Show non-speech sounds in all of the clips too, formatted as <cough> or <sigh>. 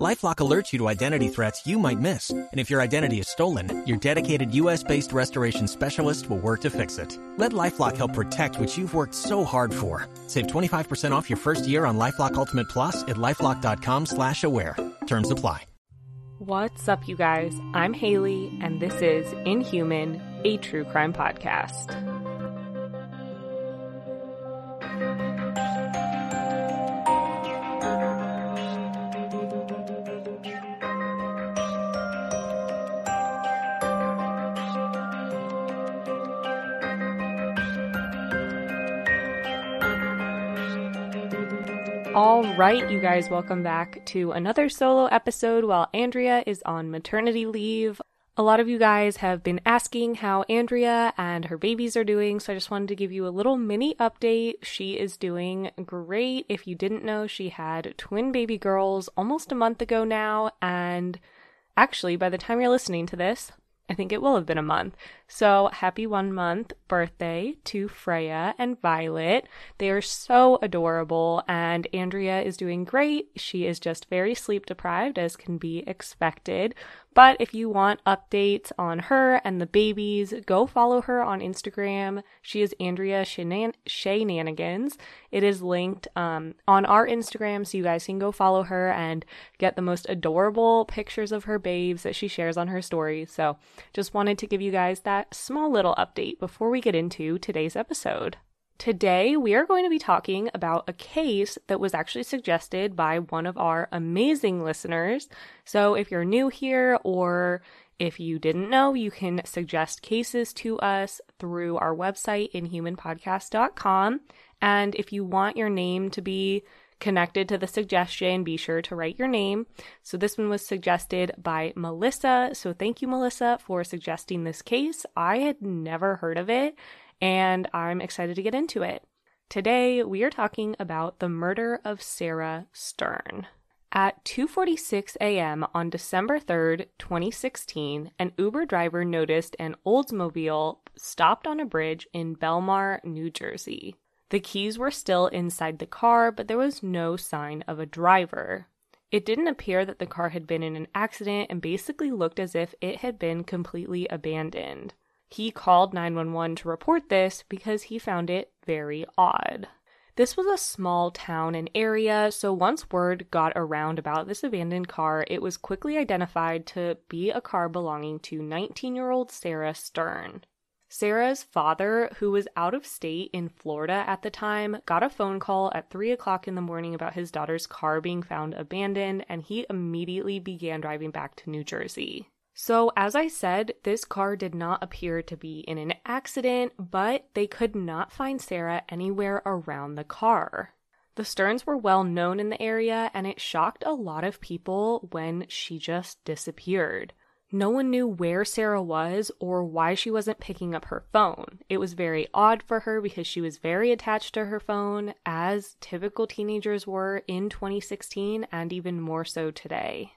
LifeLock alerts you to identity threats you might miss, and if your identity is stolen, your dedicated U.S.-based restoration specialist will work to fix it. Let LifeLock help protect what you've worked so hard for. Save 25% off your first year on LifeLock Ultimate Plus at lifeLock.com/slash-aware. Terms apply. What's up, you guys? I'm Haley, and this is Inhuman, a true crime podcast. All right, you guys, welcome back to another solo episode while Andrea is on maternity leave. A lot of you guys have been asking how Andrea and her babies are doing, so I just wanted to give you a little mini update. She is doing great. If you didn't know, she had twin baby girls almost a month ago now, and actually, by the time you're listening to this, I think it will have been a month. So happy one month birthday to Freya and Violet. They are so adorable, and Andrea is doing great. She is just very sleep deprived, as can be expected. But if you want updates on her and the babies, go follow her on Instagram. She is Andrea Shenanigans. It is linked um, on our Instagram, so you guys can go follow her and get the most adorable pictures of her babes that she shares on her stories. So just wanted to give you guys that small little update before we get into today's episode. Today, we are going to be talking about a case that was actually suggested by one of our amazing listeners. So, if you're new here or if you didn't know, you can suggest cases to us through our website, inhumanpodcast.com. And if you want your name to be connected to the suggestion, be sure to write your name. So this one was suggested by Melissa. So thank you, Melissa, for suggesting this case. I had never heard of it and I'm excited to get into it. Today, we are talking about the murder of Sarah Stern. At 2:46 a.m. on December 3rd, 2016, an Uber driver noticed an Oldsmobile stopped on a bridge in Belmar, New Jersey. The keys were still inside the car, but there was no sign of a driver. It didn't appear that the car had been in an accident and basically looked as if it had been completely abandoned. He called 911 to report this because he found it very odd. This was a small town and area, so once word got around about this abandoned car, it was quickly identified to be a car belonging to 19 year old Sarah Stern. Sarah's father, who was out of state in Florida at the time, got a phone call at 3 o'clock in the morning about his daughter's car being found abandoned, and he immediately began driving back to New Jersey. So, as I said, this car did not appear to be in an accident, but they could not find Sarah anywhere around the car. The Sterns were well known in the area, and it shocked a lot of people when she just disappeared. No one knew where Sarah was or why she wasn't picking up her phone. It was very odd for her because she was very attached to her phone, as typical teenagers were in 2016 and even more so today.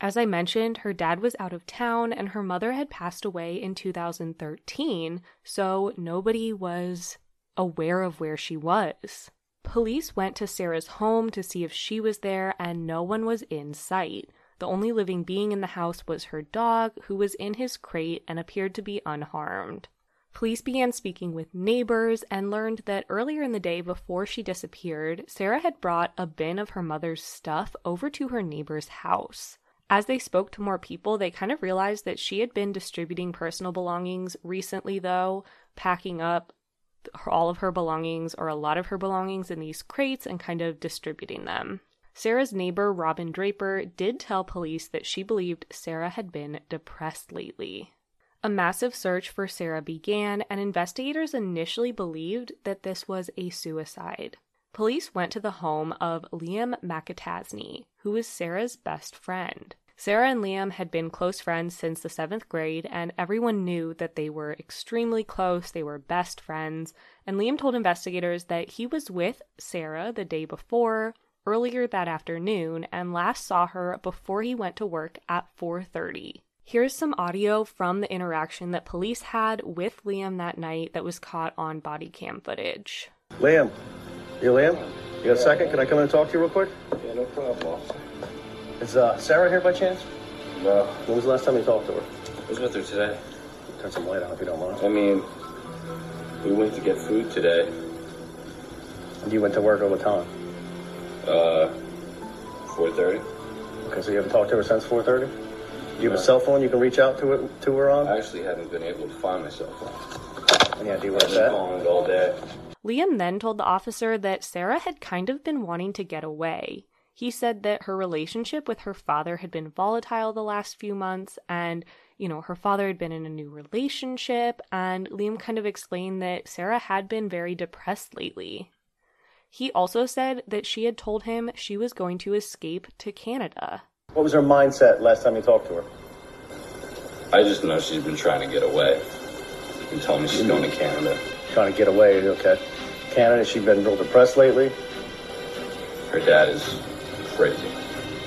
As I mentioned, her dad was out of town and her mother had passed away in 2013, so nobody was aware of where she was. Police went to Sarah's home to see if she was there, and no one was in sight. The only living being in the house was her dog, who was in his crate and appeared to be unharmed. Police began speaking with neighbors and learned that earlier in the day before she disappeared, Sarah had brought a bin of her mother's stuff over to her neighbor's house. As they spoke to more people, they kind of realized that she had been distributing personal belongings recently, though, packing up all of her belongings or a lot of her belongings in these crates and kind of distributing them. Sarah's neighbor, Robin Draper, did tell police that she believed Sarah had been depressed lately. A massive search for Sarah began, and investigators initially believed that this was a suicide. Police went to the home of Liam McAtasney, who was Sarah's best friend. Sarah and Liam had been close friends since the seventh grade, and everyone knew that they were extremely close. They were best friends. And Liam told investigators that he was with Sarah the day before earlier that afternoon and last saw her before he went to work at 4:30. Here's some audio from the interaction that police had with Liam that night that was caught on body cam footage. Liam, you Liam? You got a second? Can I come in and talk to you real quick? Yeah, no problem, officer. Is uh, Sarah here by chance? No, When was the last time you talked to her? I was with her today. Turn some light on if you don't mind. I mean, we went to get food today. And you went to work all the time. Uh, 4.30. Okay, so you haven't talked to her since 4:30. You have a cell phone you can reach out to it to her on? I actually haven't been able to find my cell phone. Any idea where I've it's been at? calling it all day. Liam then told the officer that Sarah had kind of been wanting to get away. He said that her relationship with her father had been volatile the last few months, and, you know, her father had been in a new relationship, and Liam kind of explained that Sarah had been very depressed lately. He also said that she had told him she was going to escape to Canada. What was her mindset last time you talked to her? I just know she's been trying to get away. And telling me she's going to Canada. Trying to get away, okay. Canada, she's been real depressed lately. Her dad is crazy.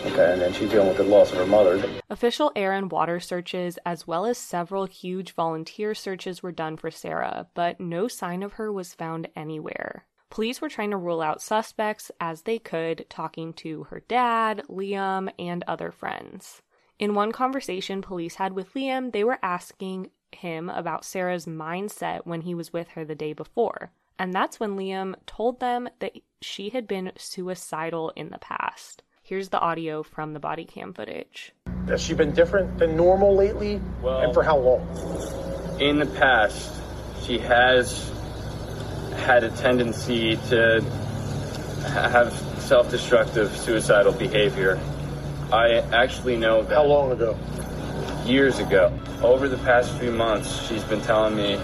Okay, and then she's dealing with the loss of her mother. Official air and water searches, as well as several huge volunteer searches, were done for Sarah, but no sign of her was found anywhere. Police were trying to rule out suspects as they could, talking to her dad, Liam, and other friends. In one conversation police had with Liam, they were asking him about Sarah's mindset when he was with her the day before. And that's when Liam told them that she had been suicidal in the past. Here's the audio from the body cam footage. Has she been different than normal lately? Well- and for how long? in the past, she has had a tendency to have self destructive suicidal behavior. I actually know that How long ago? years ago. Over the past few months, she's been telling me,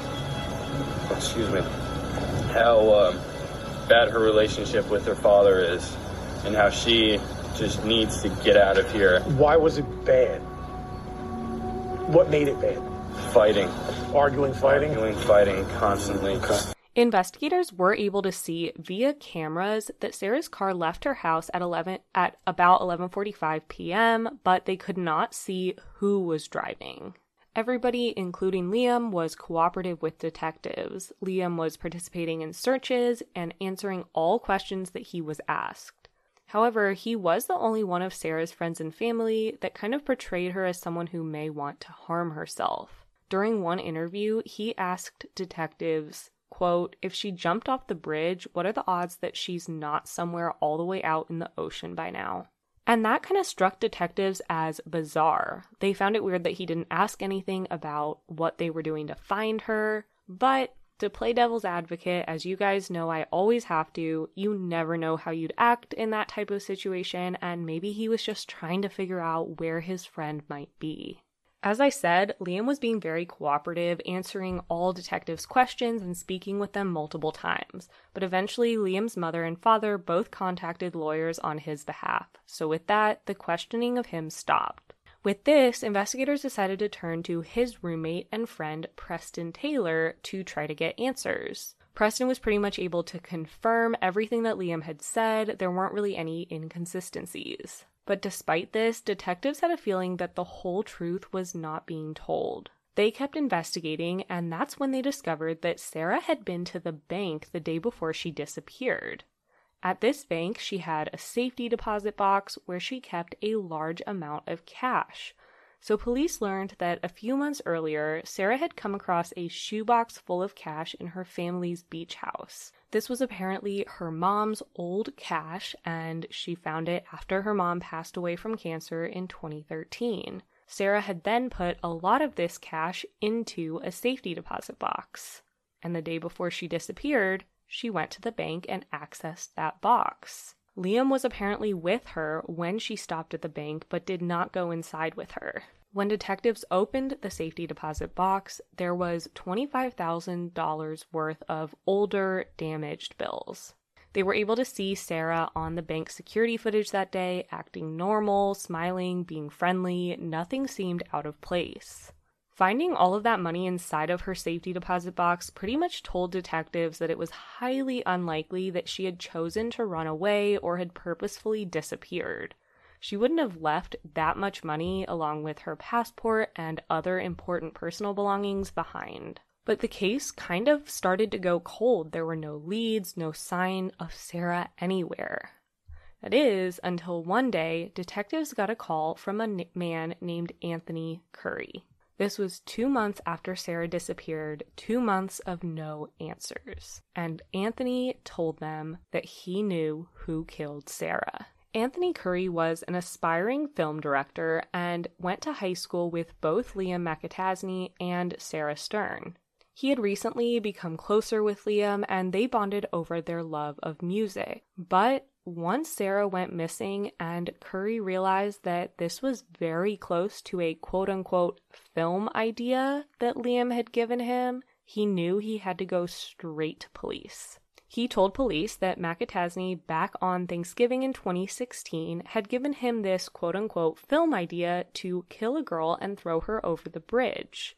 excuse me, how um, bad her relationship with her father is and how she just needs to get out of here Why was it bad? What made it bad? fighting, Arguing, fighting? arguing, fighting constantly. Investigators were able to see via cameras that Sarah's car left her house at 11 at about 11:45 p.m., but they could not see who was driving. Everybody, including Liam, was cooperative with detectives. Liam was participating in searches and answering all questions that he was asked. However, he was the only one of Sarah's friends and family that kind of portrayed her as someone who may want to harm herself. During one interview, he asked detectives, quote, if she jumped off the bridge, what are the odds that she's not somewhere all the way out in the ocean by now? And that kind of struck detectives as bizarre. They found it weird that he didn't ask anything about what they were doing to find her, but to play devil's advocate, as you guys know, I always have to, you never know how you'd act in that type of situation, and maybe he was just trying to figure out where his friend might be. As I said, Liam was being very cooperative, answering all detectives' questions and speaking with them multiple times. But eventually, Liam's mother and father both contacted lawyers on his behalf. So, with that, the questioning of him stopped. With this, investigators decided to turn to his roommate and friend, Preston Taylor, to try to get answers. Preston was pretty much able to confirm everything that Liam had said. There weren't really any inconsistencies. But despite this, detectives had a feeling that the whole truth was not being told. They kept investigating, and that's when they discovered that Sarah had been to the bank the day before she disappeared. At this bank, she had a safety deposit box where she kept a large amount of cash. So police learned that a few months earlier, Sarah had come across a shoebox full of cash in her family's beach house. This was apparently her mom's old cash, and she found it after her mom passed away from cancer in 2013. Sarah had then put a lot of this cash into a safety deposit box. And the day before she disappeared, she went to the bank and accessed that box. Liam was apparently with her when she stopped at the bank, but did not go inside with her. When detectives opened the safety deposit box, there was $25,000 worth of older, damaged bills. They were able to see Sarah on the bank security footage that day, acting normal, smiling, being friendly. Nothing seemed out of place. Finding all of that money inside of her safety deposit box pretty much told detectives that it was highly unlikely that she had chosen to run away or had purposefully disappeared. She wouldn't have left that much money along with her passport and other important personal belongings behind. But the case kind of started to go cold. There were no leads, no sign of Sarah anywhere. That is, until one day, detectives got a call from a man named Anthony Curry. This was two months after Sarah disappeared, two months of no answers. And Anthony told them that he knew who killed Sarah. Anthony Curry was an aspiring film director and went to high school with both Liam McAtasney and Sarah Stern. He had recently become closer with Liam and they bonded over their love of music. But once Sarah went missing and Curry realized that this was very close to a quote unquote film idea that Liam had given him, he knew he had to go straight to police. He told police that McAtasney, back on Thanksgiving in 2016, had given him this quote unquote film idea to kill a girl and throw her over the bridge.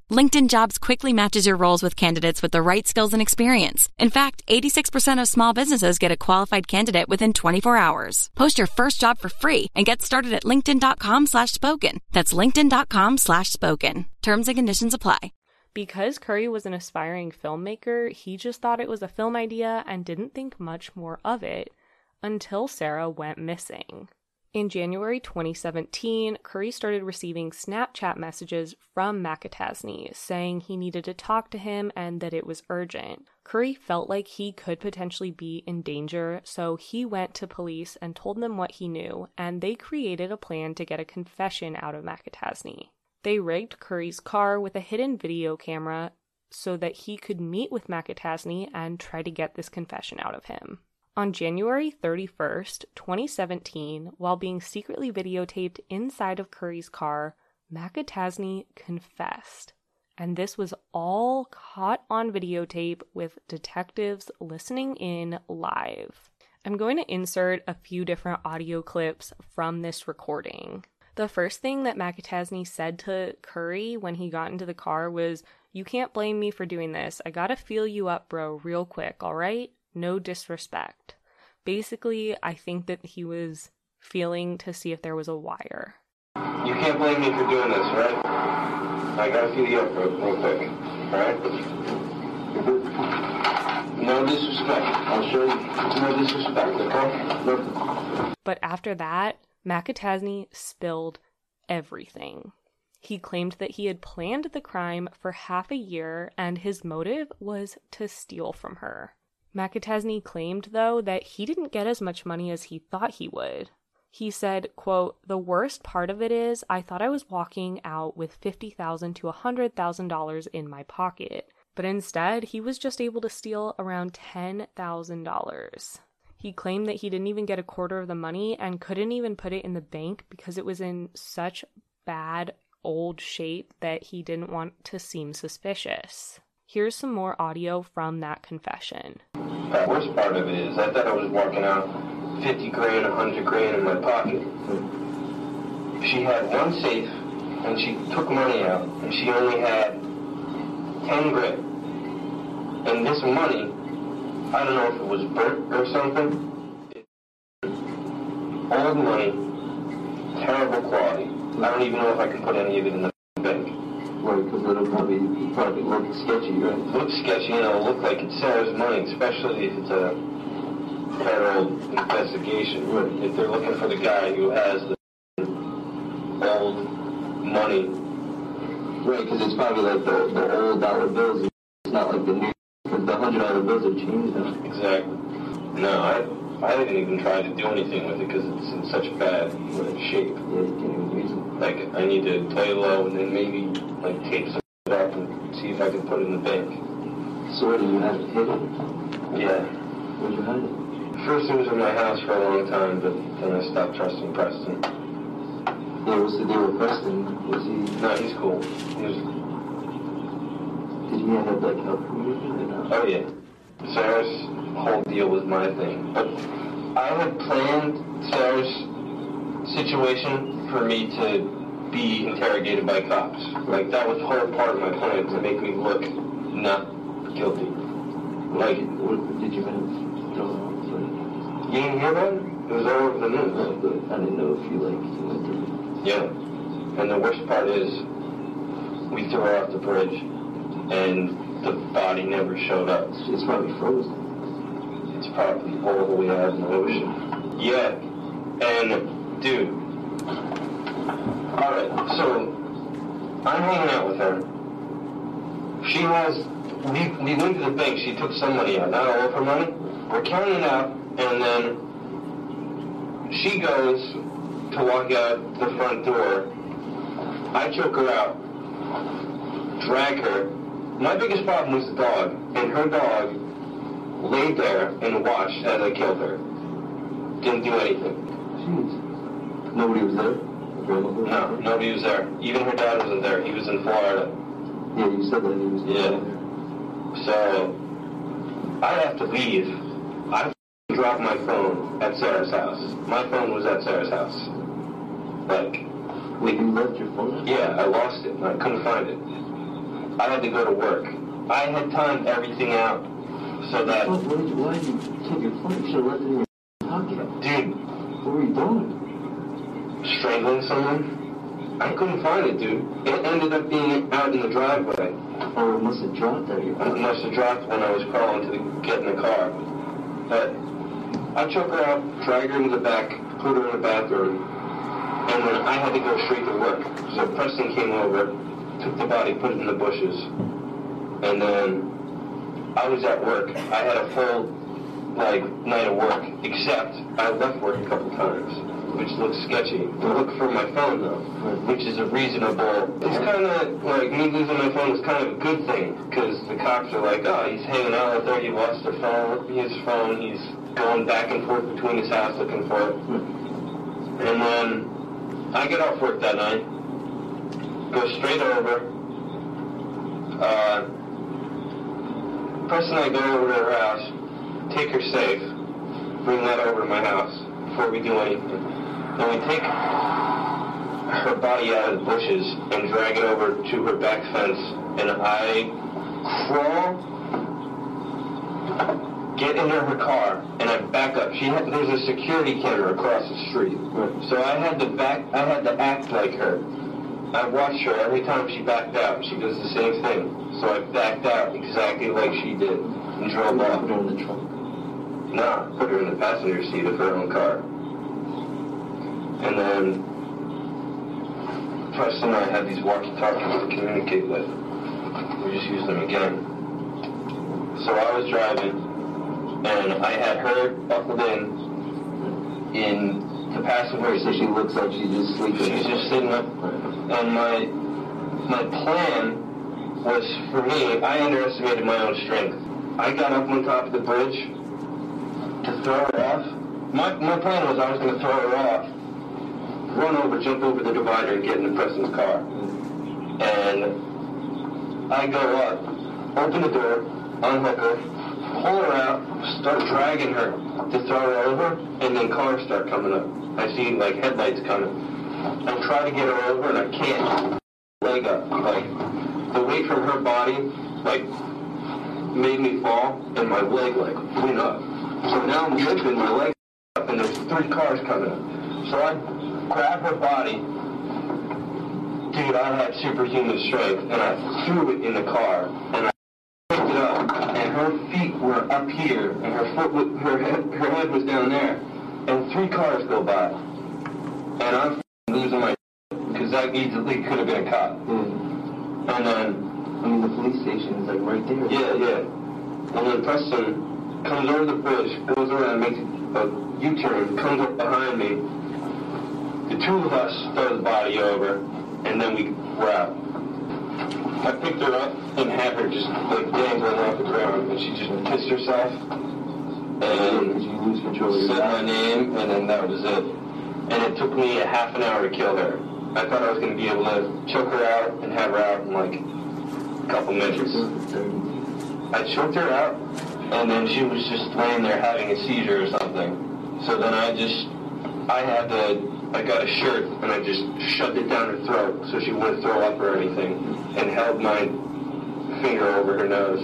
LinkedIn Jobs quickly matches your roles with candidates with the right skills and experience. In fact, 86% of small businesses get a qualified candidate within 24 hours. Post your first job for free and get started at linkedin.com slash spoken. That's linkedin.com slash spoken. Terms and conditions apply. Because Curry was an aspiring filmmaker, he just thought it was a film idea and didn't think much more of it until Sarah went missing. In January 2017, Curry started receiving Snapchat messages from McAtasney saying he needed to talk to him and that it was urgent. Curry felt like he could potentially be in danger, so he went to police and told them what he knew, and they created a plan to get a confession out of McAtasney. They rigged Curry's car with a hidden video camera so that he could meet with McAtasney and try to get this confession out of him. On January 31st, 2017, while being secretly videotaped inside of Curry's car, McAtasney confessed. And this was all caught on videotape with detectives listening in live. I'm going to insert a few different audio clips from this recording. The first thing that McAtasney said to Curry when he got into the car was, You can't blame me for doing this. I gotta feel you up, bro, real quick, alright? No disrespect. Basically, I think that he was feeling to see if there was a wire. You can't blame me for doing this, right? I gotta see the real, real quick, alright? No disrespect. I'll show you. No disrespect, okay? No. But after that, McAtasney spilled everything. He claimed that he had planned the crime for half a year and his motive was to steal from her. McAtasney claimed, though, that he didn't get as much money as he thought he would. He said, quote, The worst part of it is I thought I was walking out with $50,000 to $100,000 in my pocket, but instead he was just able to steal around $10,000. He claimed that he didn't even get a quarter of the money and couldn't even put it in the bank because it was in such bad old shape that he didn't want to seem suspicious. Here's some more audio from that confession. The worst part of it is I thought I was walking out 50 grand, 100 grand in my pocket. She had one safe and she took money out and she only had 10 grand. And this money, I don't know if it was burnt or something. Old money, terrible quality. I don't even know if I can put any of it in the bank. Right, because it'll probably, probably look sketchy, right? looks sketchy and it'll look like it's Sarah's money, especially if it's a federal investigation. Right. If they're looking for the guy who has the old money. Right, because it's probably like the, the old dollar bills. It's not like the new, because the hundred dollar bills have changed now. Exactly. No, I I haven't even tried to do anything with it because it's in such bad shape. Yeah, Like I need to play low and then maybe like take some up and see if I can put it in the bank. So where do you have it hidden? Yeah. Where'd you hide it? First it was in my house for a long time, but then I stopped trusting Preston. Yeah, what's the deal with Preston? Was he... No, he's cool. He was Did he end up like helping you or not? Oh yeah. Sarah's whole deal was my thing. But I had planned Sarah's situation for me to be interrogated by cops. Like that was whole part of my plan to make me look not guilty. Like What, did you end up throwing off? you didn't hear that? it? Was all over the news. But I didn't know if you like you went through. Yeah. And the worst part is we threw her off the bridge and the body never showed up. It's, it's probably frozen. It's probably all the way out in the ocean. Yeah. And, dude. Alright, so I'm hanging out with her. She has, we, we went to the bank, she took some money out, not all of her money. We're counting it out, and then she goes to walk out the front door. I choke her out, drag her. My biggest problem was the dog, and her dog laid there and watched as I killed her. Didn't do anything. Jeez. Nobody was there? Grandmother? No, nobody was there. Even her dad wasn't there. He was in Florida. Yeah, you said that he was Yeah. So I have to leave. I f***ing dropped my phone at Sarah's house. My phone was at Sarah's house. Like, Wait, you left your phone? yeah, I lost it I couldn't find it. I had to go to work. I had timed everything out so that, Fuck, why did you, why did you take your phone? You should have left it in your pocket. dude, What were you doing? Strangling someone. I couldn't find it, dude. It ended up being out in the driveway. Oh, it must have dropped out of your I pocket. must have dropped when I was crawling to the, get in the car. But I took her out, dragged her into the back, put her in the bathroom, and then I had to go straight to work. So Preston came over, took the body, put it in the bushes, and then I was at work. I had a full like night of work, except I left work a couple times, which looks sketchy. I look for my phone though, which is a reasonable. It's kind of like me losing my phone is kind of a good thing because the cops are like, oh, he's hanging out with her. He lost her phone, his phone. He's going back and forth between his house looking for it. And then I get off work that night, go straight over. Uh, I go over to her house, take her safe, bring that over to my house before we do anything. Then we take her body out of the bushes and drag it over to her back fence, and I crawl, get into her car, and I back up. She had, there's a security camera across the street, so I had to back. I had to act like her. I watched her every time she backed out. She does the same thing. So I backed out exactly like she did and drove Put off. her in the trunk. No, put her in the passenger seat of her own car. And then Preston and I had these walkie-talkies to communicate with. We just used them again. So I was driving, and I had her buckled in in the passenger So seat. she looks like she's just sleeping. She's just sitting up, and my my plan was for me. I underestimated my own strength. I got up on top of the bridge to throw her off. My my plan was I was going to throw her off, run over, jump over the divider, and get into Preston's car. And I go up, open the door, unhook her, pull her out, start dragging her to throw her over, and then cars start coming up. I see like headlights coming. I try to get her over, and I can't. Leg up, like the weight from her body, like made me fall, and my leg like went up. So now I'm limping, my leg up, and there's three cars coming up. So I grab her body. Dude, I had superhuman strength, and I threw it in the car, and I picked it up, and her feet were up here, and her foot, wa- her head, her head was down there, and three cars go by, and I'm f***ing losing my because that easily could have been a cop. Yeah. And then I mean, the police station is like right there. yeah, yeah. And then Preston comes over the bridge, goes around, makes a U-turn, comes up behind me. The two of us throw the body over, and then we we're out. I picked her up and had her just like dangling off the ground, and she just pissed herself. Did And you lose control of your said my name, and then that was it. And it took me a half an hour to kill her. I thought I was going to be able to choke her out and have her out in like a couple minutes. I choked her out, and then she was just laying there having a seizure or something. So then I just, I had to, I got a shirt and I just shoved it down her throat so she wouldn't throw up or anything, and held my finger over her nose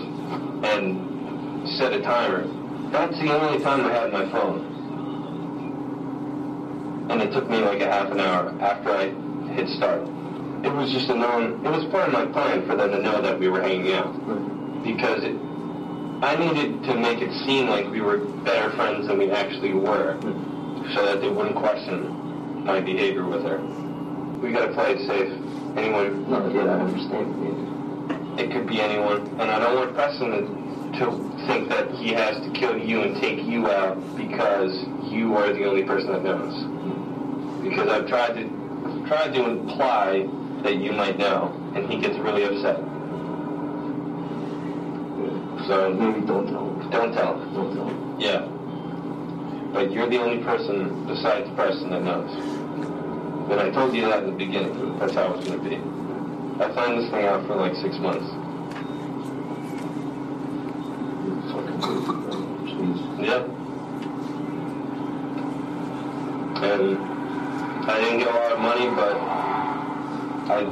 and set a timer. That's the only time I had my phone. And it took me like a half an hour after I hit start. It was just a known, it was part of my plan for them to know that we were hanging out. Because it, I needed to make it seem like we were better friends than we actually were. So that they wouldn't question my behavior with her. We gotta play it safe. Anyone. No, yeah, I understand. It could be anyone. And I don't want Preston to, to think that he has to kill you and take you out because you are the only person that knows. Because I've tried to tried to imply that you might know, and he gets really upset. So Maybe don't tell him. don't tell him. Don't tell him. Yeah. But you're the only person besides Preston that knows. And I told you that in the beginning. That's how it was going to be. I planned this thing out for like six months. It's fucking crazy. Jeez. Yeah. And I didn't get a lot of money, but I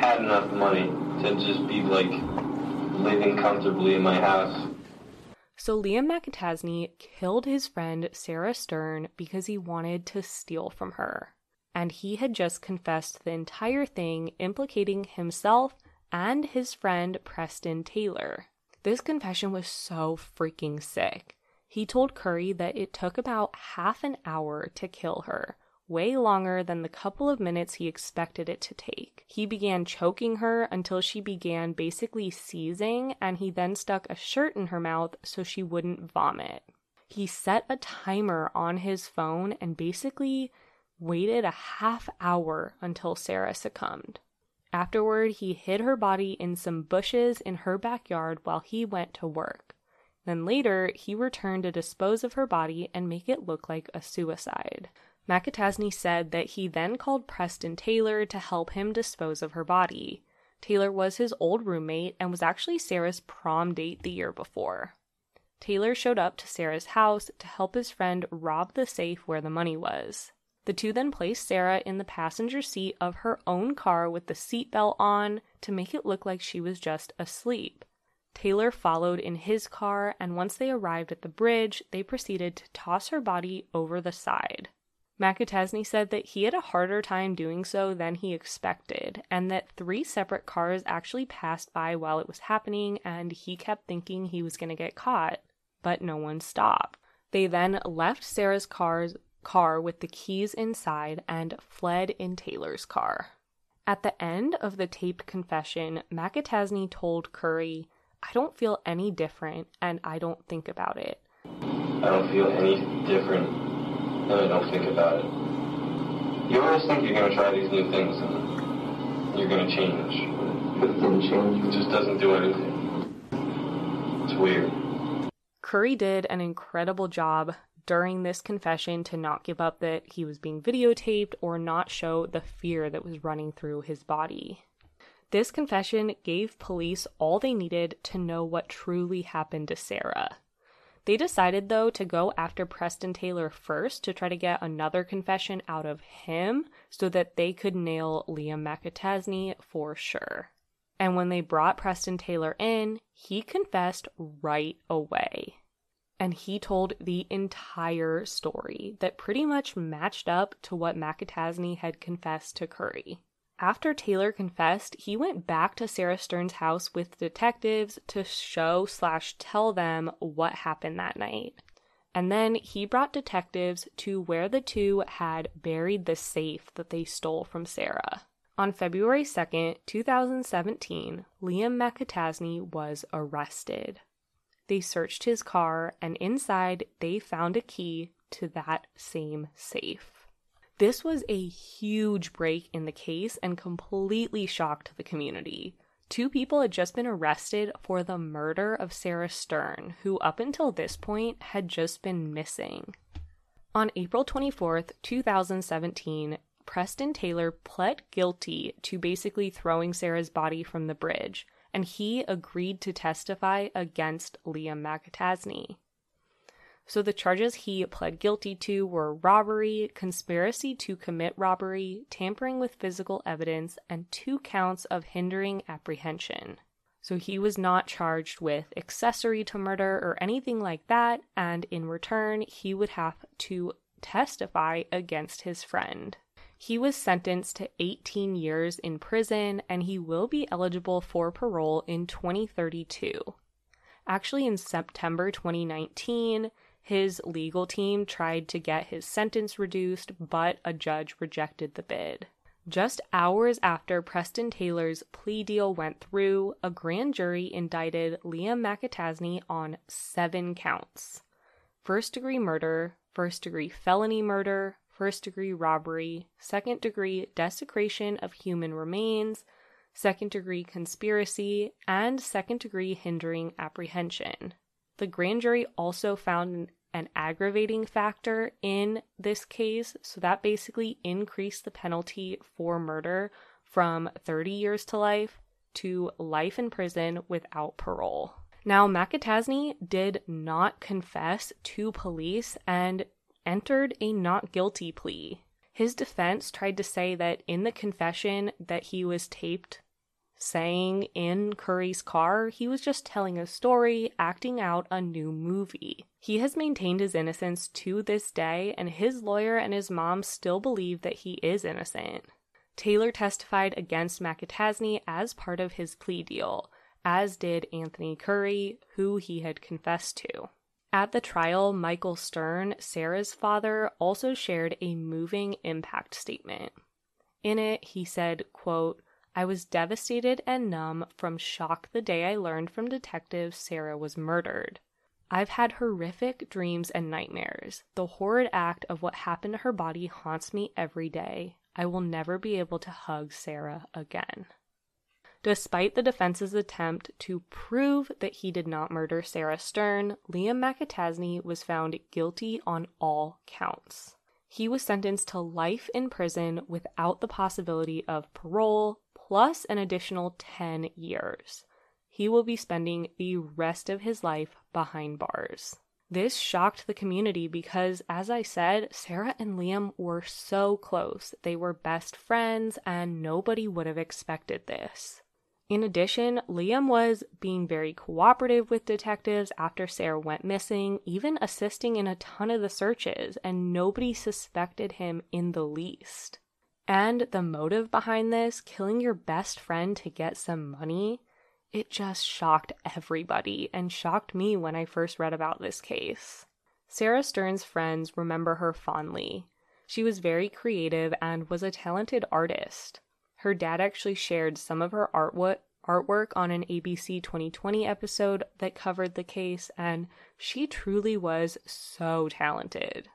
had enough money to just be like living comfortably in my house. So Liam McAtasney killed his friend Sarah Stern because he wanted to steal from her. And he had just confessed the entire thing, implicating himself and his friend Preston Taylor. This confession was so freaking sick. He told Curry that it took about half an hour to kill her, way longer than the couple of minutes he expected it to take. He began choking her until she began basically seizing, and he then stuck a shirt in her mouth so she wouldn't vomit. He set a timer on his phone and basically waited a half hour until Sarah succumbed. Afterward, he hid her body in some bushes in her backyard while he went to work. Then later, he returned to dispose of her body and make it look like a suicide. McAtasney said that he then called Preston Taylor to help him dispose of her body. Taylor was his old roommate and was actually Sarah's prom date the year before. Taylor showed up to Sarah's house to help his friend rob the safe where the money was. The two then placed Sarah in the passenger seat of her own car with the seatbelt on to make it look like she was just asleep. Taylor followed in his car, and once they arrived at the bridge, they proceeded to toss her body over the side. McAtasney said that he had a harder time doing so than he expected, and that three separate cars actually passed by while it was happening, and he kept thinking he was going to get caught, but no one stopped. They then left Sarah's car's car with the keys inside and fled in Taylor's car. At the end of the taped confession, McAtasney told Curry, I don't feel any different and I don't think about it. I don't feel any different and I don't think about it. You always think you're going to try these new things and you're going to change. But it didn't change. It just doesn't do anything. It's weird. Curry did an incredible job during this confession to not give up that he was being videotaped or not show the fear that was running through his body. This confession gave police all they needed to know what truly happened to Sarah. They decided, though, to go after Preston Taylor first to try to get another confession out of him so that they could nail Liam McAtasney for sure. And when they brought Preston Taylor in, he confessed right away. And he told the entire story that pretty much matched up to what McAtasney had confessed to Curry. After Taylor confessed, he went back to Sarah Stern's house with detectives to show slash tell them what happened that night. And then he brought detectives to where the two had buried the safe that they stole from Sarah. On February 2nd, 2017, Liam McAtasney was arrested. They searched his car, and inside they found a key to that same safe. This was a huge break in the case and completely shocked the community. Two people had just been arrested for the murder of Sarah Stern, who up until this point had just been missing. On April 24th, 2017, Preston Taylor pled guilty to basically throwing Sarah's body from the bridge, and he agreed to testify against Liam McAtasney. So the charges he pled guilty to were robbery, conspiracy to commit robbery, tampering with physical evidence, and two counts of hindering apprehension. So he was not charged with accessory to murder or anything like that, and in return, he would have to testify against his friend. He was sentenced to 18 years in prison and he will be eligible for parole in 2032. Actually, in September 2019, his legal team tried to get his sentence reduced, but a judge rejected the bid. Just hours after Preston Taylor's plea deal went through, a grand jury indicted Liam McAtasney on seven counts first degree murder, first degree felony murder, first degree robbery, second degree desecration of human remains, second degree conspiracy, and second degree hindering apprehension. The grand jury also found an aggravating factor in this case, so that basically increased the penalty for murder from 30 years to life to life in prison without parole. Now, McAtasney did not confess to police and entered a not guilty plea. His defense tried to say that in the confession that he was taped saying in Curry's car, he was just telling a story, acting out a new movie. He has maintained his innocence to this day, and his lawyer and his mom still believe that he is innocent. Taylor testified against McAtasney as part of his plea deal, as did Anthony Curry, who he had confessed to. At the trial, Michael Stern, Sarah's father, also shared a moving impact statement. In it, he said, quote, I was devastated and numb from shock the day I learned from detectives Sarah was murdered. I've had horrific dreams and nightmares. The horrid act of what happened to her body haunts me every day. I will never be able to hug Sarah again. Despite the defense's attempt to prove that he did not murder Sarah Stern, Liam McAtasney was found guilty on all counts. He was sentenced to life in prison without the possibility of parole, plus an additional 10 years. He will be spending the rest of his life behind bars. This shocked the community because, as I said, Sarah and Liam were so close. They were best friends, and nobody would have expected this. In addition, Liam was being very cooperative with detectives after Sarah went missing, even assisting in a ton of the searches, and nobody suspected him in the least. And the motive behind this, killing your best friend to get some money, it just shocked everybody and shocked me when I first read about this case. Sarah Stern's friends remember her fondly. She was very creative and was a talented artist. Her dad actually shared some of her artwork artwork on an ABC 2020 episode that covered the case, and she truly was so talented.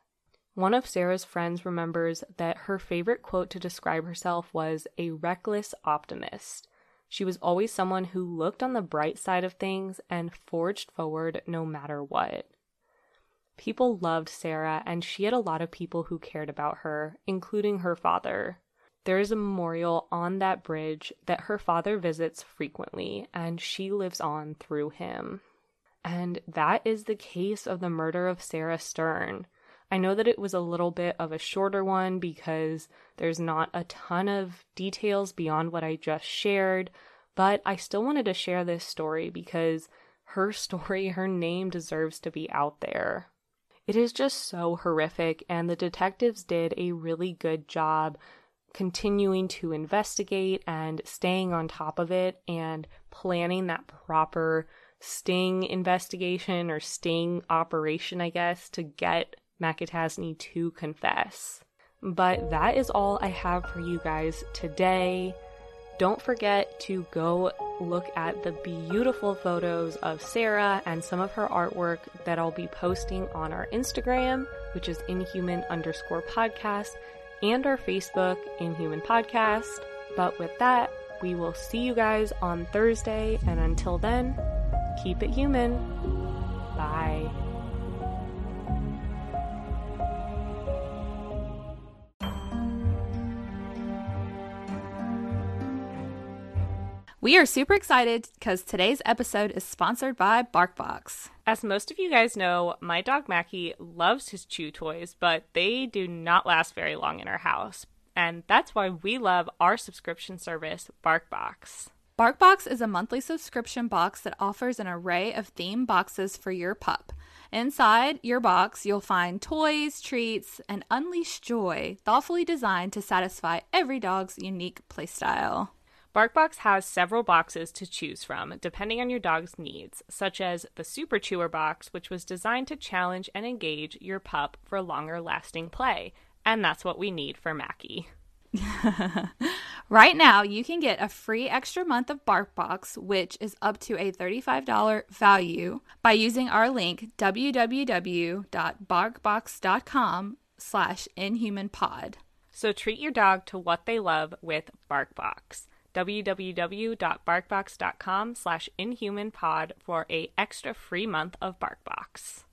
One of Sarah's friends remembers that her favorite quote to describe herself was a reckless optimist. She was always someone who looked on the bright side of things and forged forward no matter what. People loved Sarah, and she had a lot of people who cared about her, including her father. There is a memorial on that bridge that her father visits frequently, and she lives on through him. And that is the case of the murder of Sarah Stern. I know that it was a little bit of a shorter one because there's not a ton of details beyond what I just shared, but I still wanted to share this story because her <laughs> story, her name deserves to be out there. It is just so horrific, and the detectives did a really good job continuing to investigate and staying on top of it and planning that proper sting investigation or sting operation, I guess, to get McAtasney to confess. But that is all I have for you guys today. Don't forget to go look at the beautiful photos of Sarah and some of her artwork that I'll be posting on our Instagram, which is inhuman underscore podcast, and our Facebook, Inhuman Podcast. But with that, we will see you guys on Thursday, and until then, keep it human. Bye. We are super excited because today's episode is sponsored by BarkBox. As most of you guys know, my dog Mackie loves his chew toys, but they do not last very long in our house. And that's why we love our subscription service, BarkBox. BarkBox is a monthly subscription box that offers an array of theme boxes for your pup. Inside your box, you'll find toys, treats, and unleashed joy, thoughtfully designed to satisfy every dog's unique playstyle. BarkBox has several boxes to choose from, depending on your dog's needs, such as the Super Chewer box, which was designed to challenge and engage your pup for longer lasting play. And that's what we need for Mackie. <laughs> right now, you can get a free extra month of BarkBox, which is up to a $35 value, by using our link www.barkbox.com slash inhumanpod. So treat your dog to what they love with BarkBox www.barkbox.com slash inhumanpod for a extra free month of BarkBox.